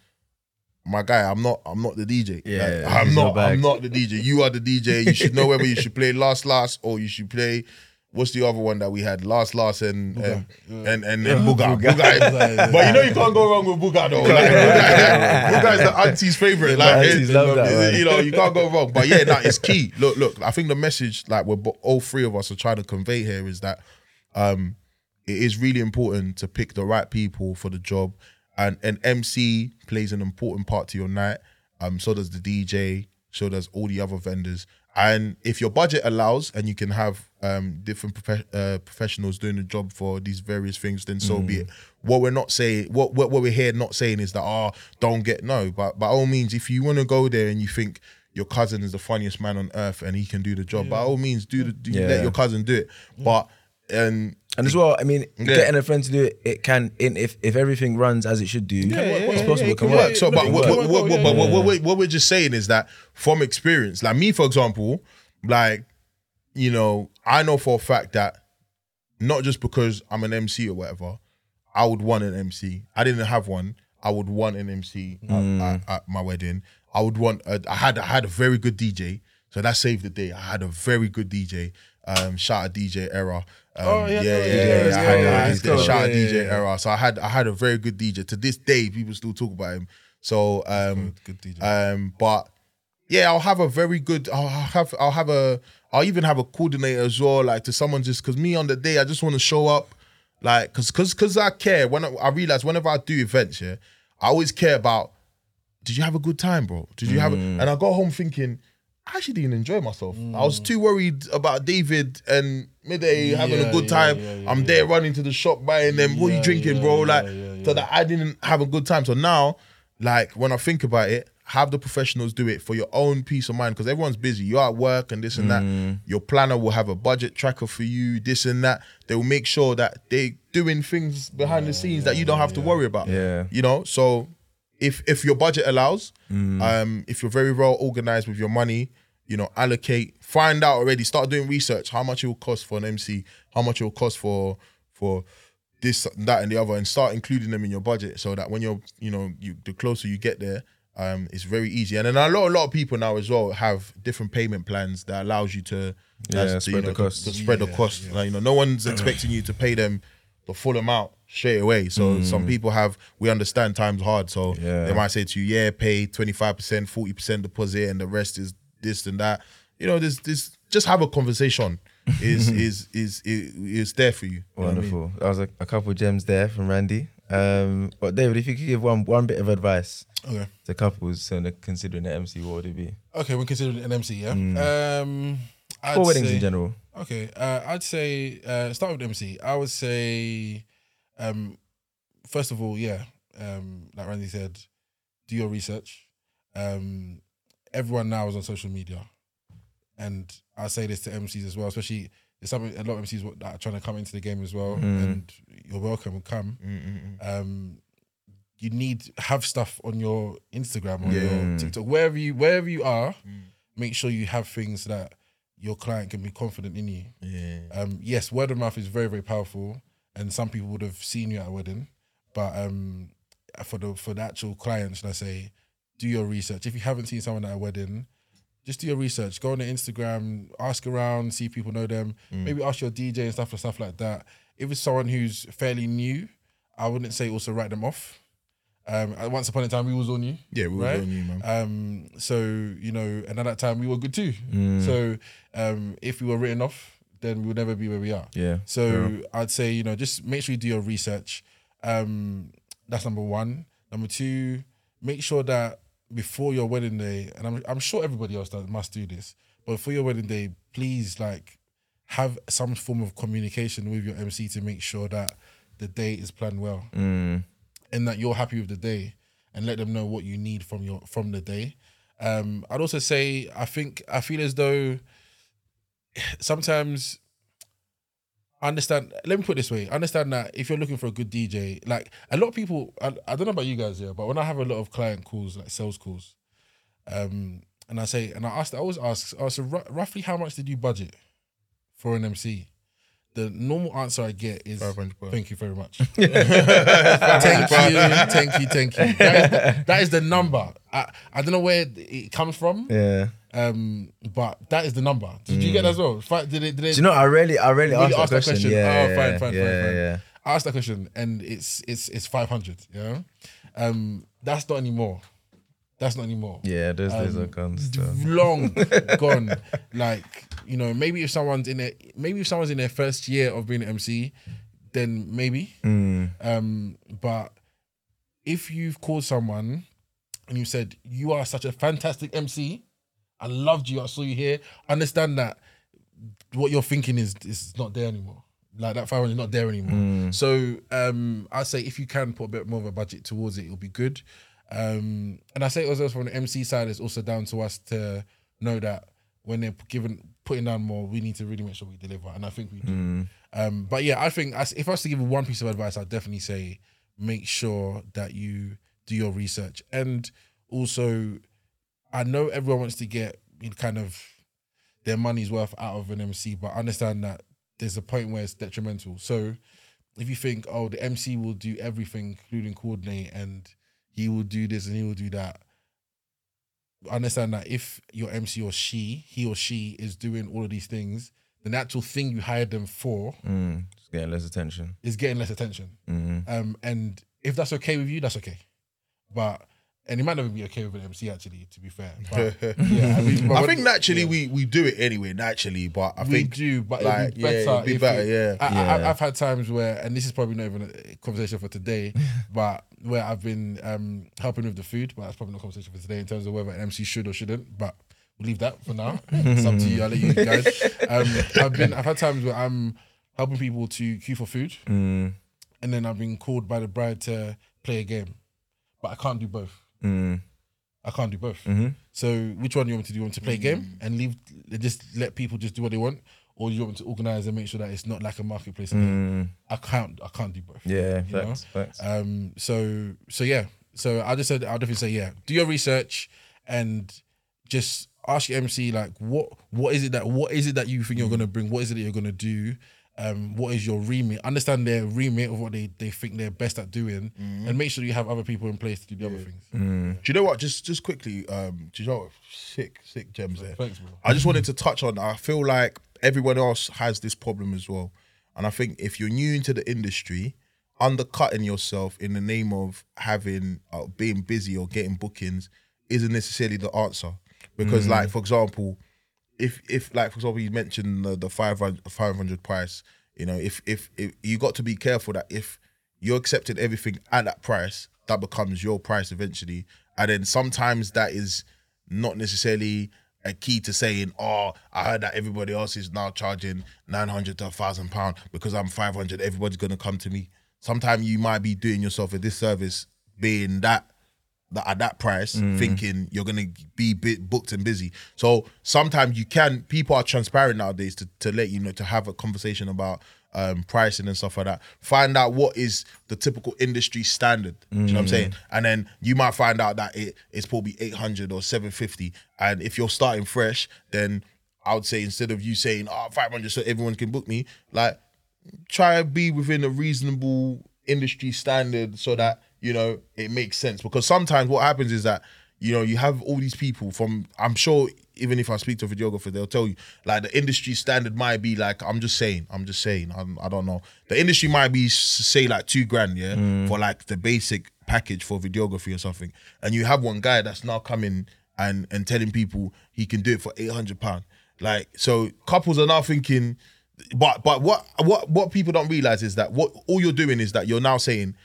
My guy, I'm not. I'm not the DJ. Yeah, Like, I'm not. I'm not the DJ. You are the DJ. You should know whether you should play last, last, or you should play. What's the other one that we had? Last, last, and and and and, and Buga. Buga. Buga. But you know you can't go wrong with Buga though. Like, Buga, Buga is the auntie's favorite. Like, it- love that, you know, you can't go wrong. But yeah, it's key. Look, look. I think the message, like we're all three of us are trying to convey here, is that um, it is really important to pick the right people for the job, and an MC plays an important part to your night. Um, so does the DJ. So does all the other vendors. And if your budget allows, and you can have um, different profe- uh, professionals doing the job for these various things, then so be it. What we're not saying, what, what what we're here not saying is that oh, don't get no. But by all means, if you want to go there and you think your cousin is the funniest man on earth and he can do the job, by all means, do the do, Yeah. let your cousin do it. But and And as well, I mean, Yeah. getting a friend to do it, it can, in if if everything runs as it should do, it's possible. It can work. work. So, but it what, can work, what, but what, we're- just saying is that from experience, like me, for example, like you know, I know for a fact that not just because I'm an MC or whatever, I would want an MC. I didn't have one. I would want an MC at, at, at my wedding. I would want. A, I had I had a very good DJ, so that saved the day. I had a very good DJ. Um, shout out DJ Era. Um, Oh, yeah, yeah, yeah, yeah, yeah, I had, yeah, I had cool. shout out DJ. Era. So I had I had a very good DJ. To this day, people still talk about him. So um, Good DJ. um, but yeah, I'll have a very good. I'll have. I'll have a. I'll even have a coordinator as well. Like to someone just because me on the day, I just want to show up. Like because because because I care. When I, I realize whenever I do events, yeah, I always care about. Did you have a good time, bro? Did you have? A, Mm. and I go home thinking. I actually didn't enjoy myself. I was mm. too worried about David and midday having a good yeah, time. yeah, yeah, I'm yeah. there running to the shop buying them. What are you drinking, yeah, bro? yeah, Like, yeah, so yeah. that I didn't have a good time. So now, like when I think about it, have the professionals do it for your own peace of mind because everyone's busy. You're at work and this and that. Mm. Your planner will have a budget tracker for you, this and that. They will make sure that they're doing things behind the scenes that you don't have to worry about. Yeah. You know, so if if your budget allows, um, if you're very well organized with your money, you know, allocate, find out already, start doing research how much it will cost for an MC, how much it will cost for for this, that, and the other, and start including them in your budget so that when you're, you know, you the closer you get there, um, it's very easy. And then a lot, a lot of people now as well have different payment plans that allows you to, Yeah, as to, spread you the know, to- cost. to spread the cost. yeah. Like, you know, no one's expecting you to pay them the full amount straight away. So some people have, we understand times hard. So Mm. Yeah. they might say to you, yeah, pay 25%, 40% deposit, and the rest is this and that. You know, this, this, just have a conversation is, is, is, is, is there for you. You know I mean? Wonderful. That was a, a couple gems there from Randy. Um, but David, if you could give one one bit of advice Okay. to couples considering the MC, what would it be? Okay, we're considering an MC, yeah. Um, I'd For weddings say- in general. Okay, uh, I'd say uh, start with MC. I would say, um, first of all, yeah, um, like Randy said, do your research. Um, everyone now is on social media, and I say this to MCs as well, especially there's something a lot of MCs that are trying to come into the game as well, and you're welcome. Come. Um, you need have stuff on your Instagram or your TikTok, wherever you wherever you are. Make sure you have things that your client can be confident in you. Yeah. Um, yes, word of mouth is very very powerful, and some people would have seen you at a wedding, but um, for the for the actual client, should I say, do your research. If you haven't seen someone at a wedding, just do your research. Go on the Instagram, ask around, see if people know them. Maybe ask your DJ and stuff and stuff like that. If it's someone who's fairly new, I wouldn't say also write them off. Um, once upon a time, we was on you. Yeah, we was on you, man. Um, so you know, and at that time we were good too. So um, if we were written off, then we would never be where we are. Yeah. So I'd say you know just make sure you do your research. Um, that's number one. Number two, make sure that before your wedding day, and I'm I'm sure everybody else does, must do this, but before your wedding day, please like have some form of communication with your MC to make sure that the day is planned well Mm. and that you're happy with the day and let them know what you need from your from the day. Um, I'd also say I think I feel as though sometimes I understand let me put it this way. Understand that if you're looking for a good DJ, like a lot of people I, I don't know about you guys here, but when I have a lot of client calls, like sales calls, um, and I say and I ask I always ask, oh, so ru- roughly how much did you budget for an MC? The normal answer I get is thank you very much. thank you, thank you, thank you. That is the, that is the number. I, I don't know where it comes from, Yeah. Um, but that is the number. Did you get that as well? Did it? Did it? Do you know? I really, I really, Really asked, ask that question. question? Yeah, Oh, yeah, fine, yeah, fine, fine. yeah. I asked that question, and it's it's it's five hundred. Yeah, um, that's not anymore. That's not anymore. Yeah, those days Um, are gone. Still. long gone. Like you know, maybe if someone's in it, maybe if someone's in their first year of being an MC, then maybe. Mm. Um, but if you've called someone and you said you are such a fantastic MC, I loved you, I saw you here. Understand that what you're thinking is is not there anymore. Like that 500 is not there anymore. So um, I say if you can put a bit more of a budget towards it, it'll be good. Um, and I say it also from the MC side, it's also down to us to know that when they're given putting down more, we need to really make sure we deliver, and I think we do. Um, but yeah, I think as, if I was to give one piece of advice, I'd definitely say make sure that you do your research, and also I know everyone wants to get kind of their money's worth out of an MC, but I understand that there's a point where it's detrimental. So if you think, oh, the MC will do everything, including coordinate, and he will do this and he will do that, understand that if your MC or she, he or she is doing all of these things, the natural thing you hired them for Mm. Just getting less attention. is getting less attention. Mm. Um, and if that's okay with you, that's okay. But and it might never be okay with an MC actually, to be fair. But, yeah, I, mean, but I think naturally we we do it anyway, naturally, but I we think do, but like, it'd be yeah, better. it'd be if better, it- yeah. I, I, Yeah. I've had times where, and this is probably not even a conversation for today, but where I've been um, helping with the food, but that's probably not a conversation for today in terms of whether an MC should or shouldn't. But we'll leave that for now. it's up to you. I'll let you guys. Um, I've been, I've had times where I'm helping people to queue for food, Mm. and then I've been called by the bride to play a game, but I can't do both. Mm. I can't do both. Mm-hmm. So which one do you want me to do? You want me to play a game and leave just let people just do what they want, or do you want me to organize and make sure that it's not like a marketplace? Mm. I can't. I can't do both. Yeah, You know? facts, facts. Um. So so yeah. So I just said I'll definitely say yeah. Do your research and just ask your MC like what what is it that what is it that you think you're gonna bring? What is it that you're gonna do? Um, what is your remit? Understand their remit of what they, they think they're best at doing, and make sure you have other people in place to do the other things. Do you know what? Just just quickly, um, do you know what? sick sick gems there? Thanks, bro. I just wanted to touch on. I feel like everyone else has this problem as well, and I think if you're new into the industry, undercutting yourself in the name of having uh, being busy or getting bookings isn't necessarily the answer. Because, like for example, if if like for example you mentioned the, the 500, 500 price you know if, if if you got to be careful that if you're accepting everything at that price that becomes your price eventually. And then sometimes that is not necessarily a key to saying oh i heard that everybody else is now charging 900 to a 1000 pound because i'm 500 everybody's going to come to me. Sometimes you might be doing yourself a disservice being that that at that price, mm. thinking you're gonna be bit booked and busy. So sometimes you can. People are transparent nowadays to to let you know to have a conversation about um, pricing and stuff like that. Find out what is the typical industry standard. Do you know what I'm mm. saying? And then you might find out that it it's probably 800 or 750. And if you're starting fresh, then I would say instead of you saying ah, oh 500 so everyone can book me, like try to be within a reasonable industry standard so that you know it makes sense. Because sometimes what happens is that you know you have all these people from i'm sure even if i speak to a videographer they'll tell you like the industry standard might be like i'm just saying i'm just saying I'm, i don't know. The industry might be say like two grand yeah mm. for like the basic package for videography or something. And you have one guy that's now coming and and telling people he can do it for 800 pound like so couples are now thinking but but what what what people don't realize is that what all you're doing is that you're now saying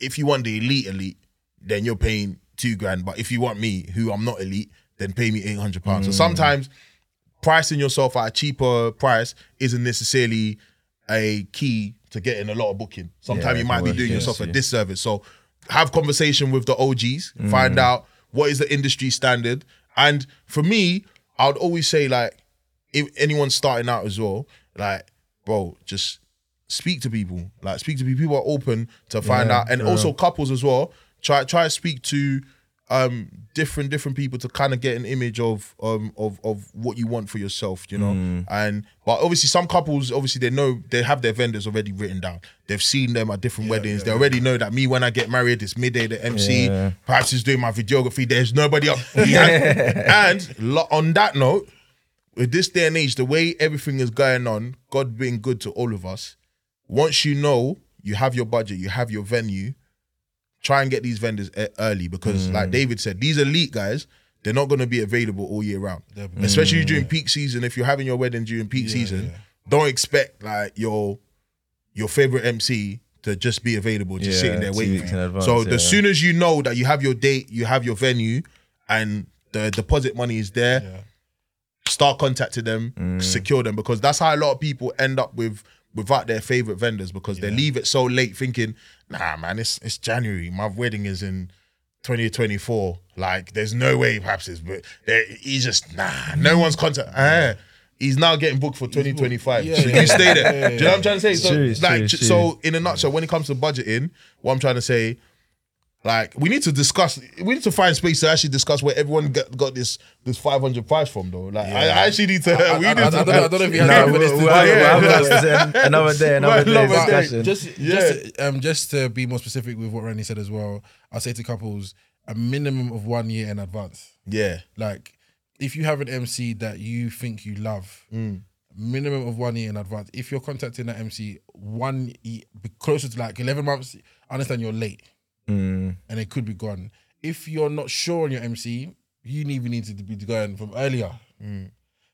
if you want the elite elite, then you're paying two grand. But if you want me, who I'm not elite, then pay me eight hundred pounds. So sometimes pricing yourself at a cheaper price isn't necessarily a key to getting a lot of booking. Sometimes Yeah, you might be doing yes, yourself a yeah. disservice. So have conversation with the OGs, find out what is the industry standard. And for me, I would always say like if anyone's starting out as well, like, bro, just speak to people. Like speak to people. People are open to find Yeah, out. And also couples as well. Try try to speak to um different different people to kind of get an image of um of of what you want for yourself, you know. Mm. And but obviously some couples obviously they know they have their vendors already written down. They've seen them at different weddings. they already know that me when I get married, it's midday the MC. Yeah. Perhaps he's doing my videography. There's nobody. He has- and lo- on that note, with this day and age, the way everything is going on, God being good to all of us, once you know you have your budget, you have your venue, try and get these vendors e- early because, Mm. like David said, these elite guys, they're not going to be available all year round. Especially during peak season. If you're having your wedding during peak season, yeah. don't expect like your your favorite MC to just be available, just Yeah, sitting there two waiting weeks for you. in advance, so the yeah. soon as you know that you have your date, you have your venue, and the deposit money is there, Yeah. start contacting them, Mm. secure them because that's how a lot of people end up with without their favorite vendors because they leave it so late thinking, nah, man, it's it's January. My wedding is in 2024. Like, there's no way perhaps it's but there- he's just nah, no one's contact. Ah, he's now getting booked for 2025. Yeah, so you stay there. Yeah, Do you know what I'm trying to say? So, True, like, true, j- true. so in a nutshell, when it comes to budgeting, what I'm trying to say, like we need to discuss. We need to find space to actually discuss where everyone got, got this this 500 price from, though. Like I, I actually need to. I- we I- need I- to. I don't know- I don't know if you No, time for this we'll, today. have- we'll Yeah. have another day, another day discussion. Just, Yeah. just, um, just to be more specific with what Randy said as well, I say to couples a minimum of one year in advance. yeah, Like, if you have an MC that you think you love, minimum of one year in advance. If you're contacting that MC one ye- be closer to like eleven months, I understand you're late Mm, and it could be gone. If you're not sure on your MC, you even need to be going from earlier.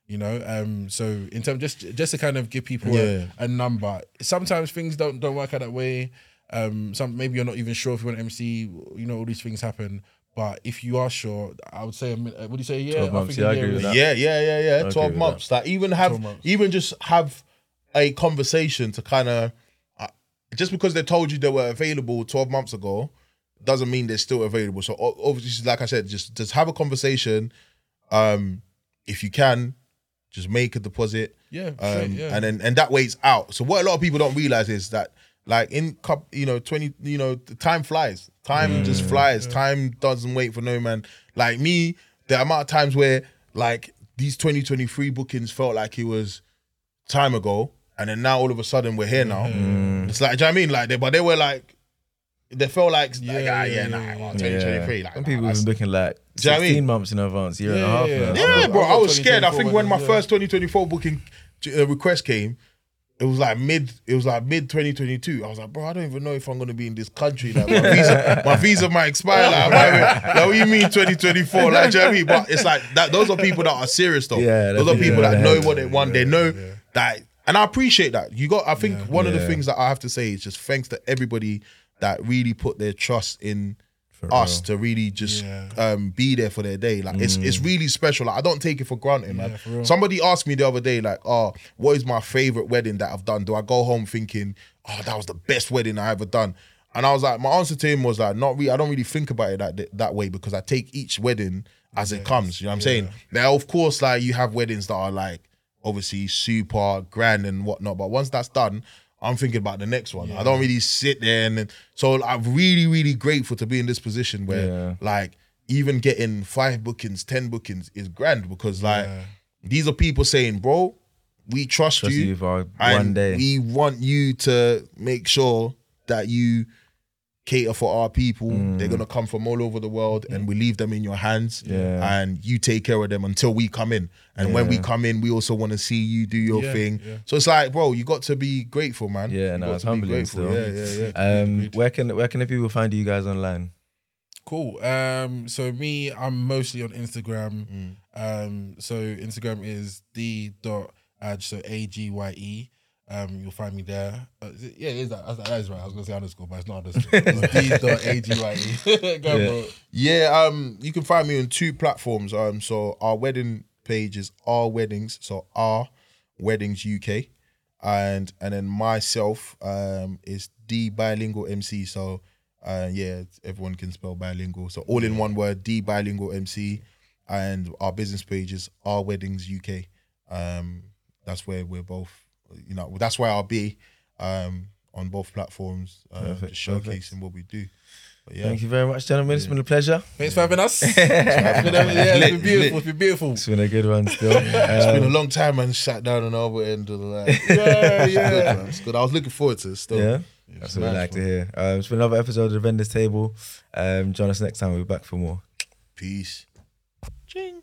You know, um, so in terms just just to kind of give people Yeah. a, a number. Sometimes things don't don't work out that way. Um, some maybe you're not even sure if you want MC. You know, all these things happen. But if you are sure, I would say, a min- uh, would you say yeah? 12 months, think yeah, a I year agree is- with that. yeah, yeah, yeah, yeah. agree 12 with months. Like even have even just have a conversation to kind of uh, just because they told you they were available 12 months ago doesn't mean they're still available. So obviously, like I said, just just have a conversation. Um, if you can, just make a deposit. Yeah, um, straight, yeah. and then and that way it's out. So what a lot of people don't realize is that like in cup, you know, twenty, you know, the time flies. Time just flies. Time doesn't wait for no man. Like me, the amount of times where like these 2023 bookings felt like it was time ago, and then now all of a sudden we're here now. It's like, do you know what I mean? Like, they, but they were like, they felt like, yeah, like, ah, yeah, yeah, yeah, nah, yeah, well, yeah. 2023. Like, Some nah, people that's- have been booking like Do you know what I 16 mean? months in advance, year and a Yeah, half. yeah, now. yeah. Yeah, I've bro. got I was scared. I 2024 think when my yeah. first 2024 booking uh, request came, it was like mid. It was like mid 2022. I was like, bro, I don't even know if I'm gonna be in this country. Like my visa, my visa might expire. Like, like, like, what do you mean 2024? Like, do you know what I mean? But it's like that. Those are people that are serious though. Yeah, those that's are people that yeah, know what they want. They know yeah. that, and I appreciate that. You got. I think one of the Yeah. things that I have to say is just thanks to everybody that really put their trust in For us real. to really just Yeah. um, be there for their day. Like it's Mm. it's really special. Like I don't take it for granted, man. for. Somebody asked me the other day, like, "Oh, what is my favorite wedding that I've done?" Do I go home thinking, "Oh, that was the best wedding I ever done"? And I was like, my answer to him was like, not really. I don't really think about it that that way because I take each wedding as it comes. You know what I'm saying? Now, of course, like you have weddings that are like obviously super grand and whatnot, but once that's done. I'm thinking about the next one. I don't really sit there and then, so I'm really, really grateful to be in this position where Yeah. like even getting five bookings, ten bookings is grand because like Yeah. these are people saying, bro, we trust, Trust you, you one day. we want you to make sure that you cater for our people. They're gonna come from all over the world, and we leave them in your hands. Yeah. and you take care of them until we come in. And when we come in, we also want to see you do your Yeah, thing. yeah. So it's like, bro, you got to be grateful, man. Yeah, You no, got it's humbling still. Yeah, yeah, yeah. Um, where can where can the people find you guys online? Cool. Um, so me, I'm mostly on Instagram. Mm. Um, so Instagram is d dot ag so a g y e. Um, you'll find me there. Uh, is it- yeah, it is that. That's- That is right. I was gonna say underscore, but it's not underscore. It's d dot a g y e. Go, Yeah. bro. Yeah, um, you can find me on two platforms. Um, so our wedding page is R Weddings, so our Weddings UK, and and then myself um is D Bilingual MC. So uh yeah, everyone can spell bilingual. So all in one word, D Bilingual MC, and our business page is R Weddings UK. Um, that's where we're both. You know, that's where I'll be. Um, on both platforms, uh, Perfect, just perfect. showcasing what we do. But yeah, Thank you very much, gentlemen. It's been a pleasure. Thanks for having us. it's been, yeah, it's been beautiful. It's been beautiful. It's been a good one still. It's been a Um, long time and sat down on the other end of the line. Yeah, It's yeah. good. It's good. I was looking forward to it still. yeah, that's what we nice, like to hear. Um, it's been another episode of the Vendors Table. Um, join us next time. We'll be back for more. Peace. Ching.